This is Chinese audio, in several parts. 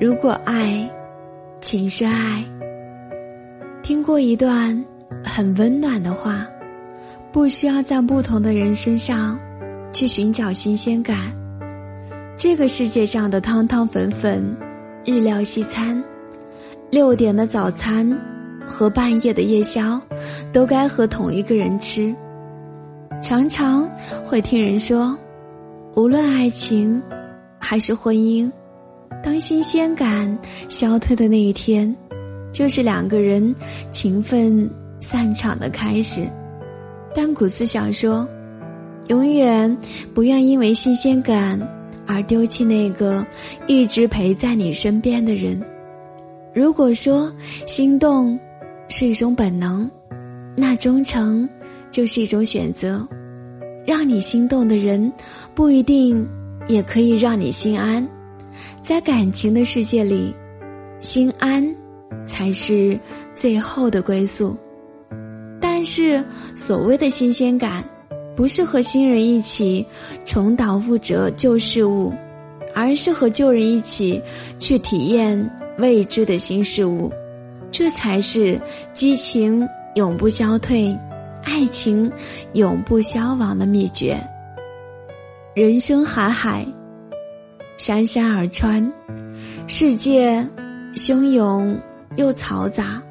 如果爱，请深爱。听过一段很温暖的话，不需要在不同的人身上去寻找新鲜感。这个世界上的汤汤粉粉、日料西餐、六点的早餐和半夜的夜宵，都该和同一个人吃。常常会听人说，无论爱情还是婚姻，当新鲜感消退的那一天，就是两个人情分散场的开始。但古斯想说，永远不愿因为新鲜感而丢弃那个一直陪在你身边的人。如果说心动是一种本能，那忠诚。就是一种选择，让你心动的人，不一定也可以让你心安。在感情的世界里，心安才是最后的归宿。但是，所谓的新鲜感，不是和新人一起重蹈覆辙旧事物，而是和旧人一起去体验未知的新事物。这才是激情永不消退。爱情永不消亡的秘诀。人生海海，山山而穿，世界汹涌又嘈杂。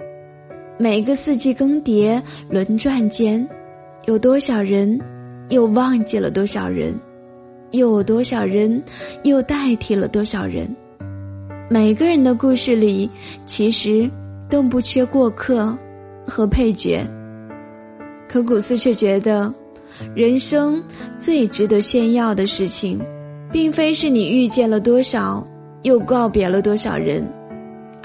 每个四季更迭轮转间，有多少人又忘记了多少人？又有多少人又代替了多少人？每个人的故事里，其实都不缺过客和配角。可古斯却觉得，人生最值得炫耀的事情，并非是你遇见了多少，又告别了多少人，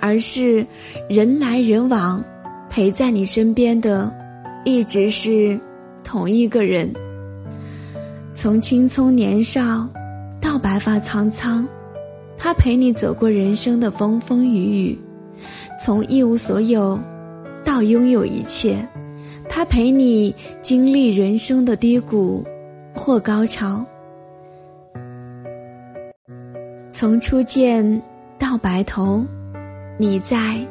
而是人来人往，陪在你身边的，一直是同一个人。从青葱年少到白发苍苍，他陪你走过人生的风风雨雨；从一无所有到拥有一切。他陪你经历人生的低谷或高潮，从初见到白头，你在，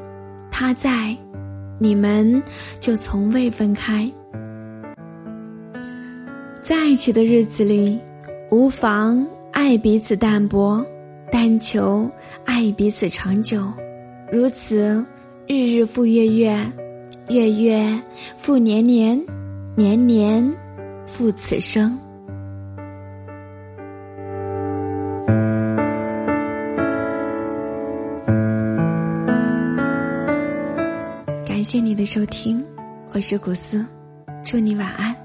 他在，你们就从未分开。在一起的日子里，无妨爱彼此淡薄，但求爱彼此长久，如此日日复月月。月月复年年，年年复此生。感谢你的收听，我是古斯，祝你晚安。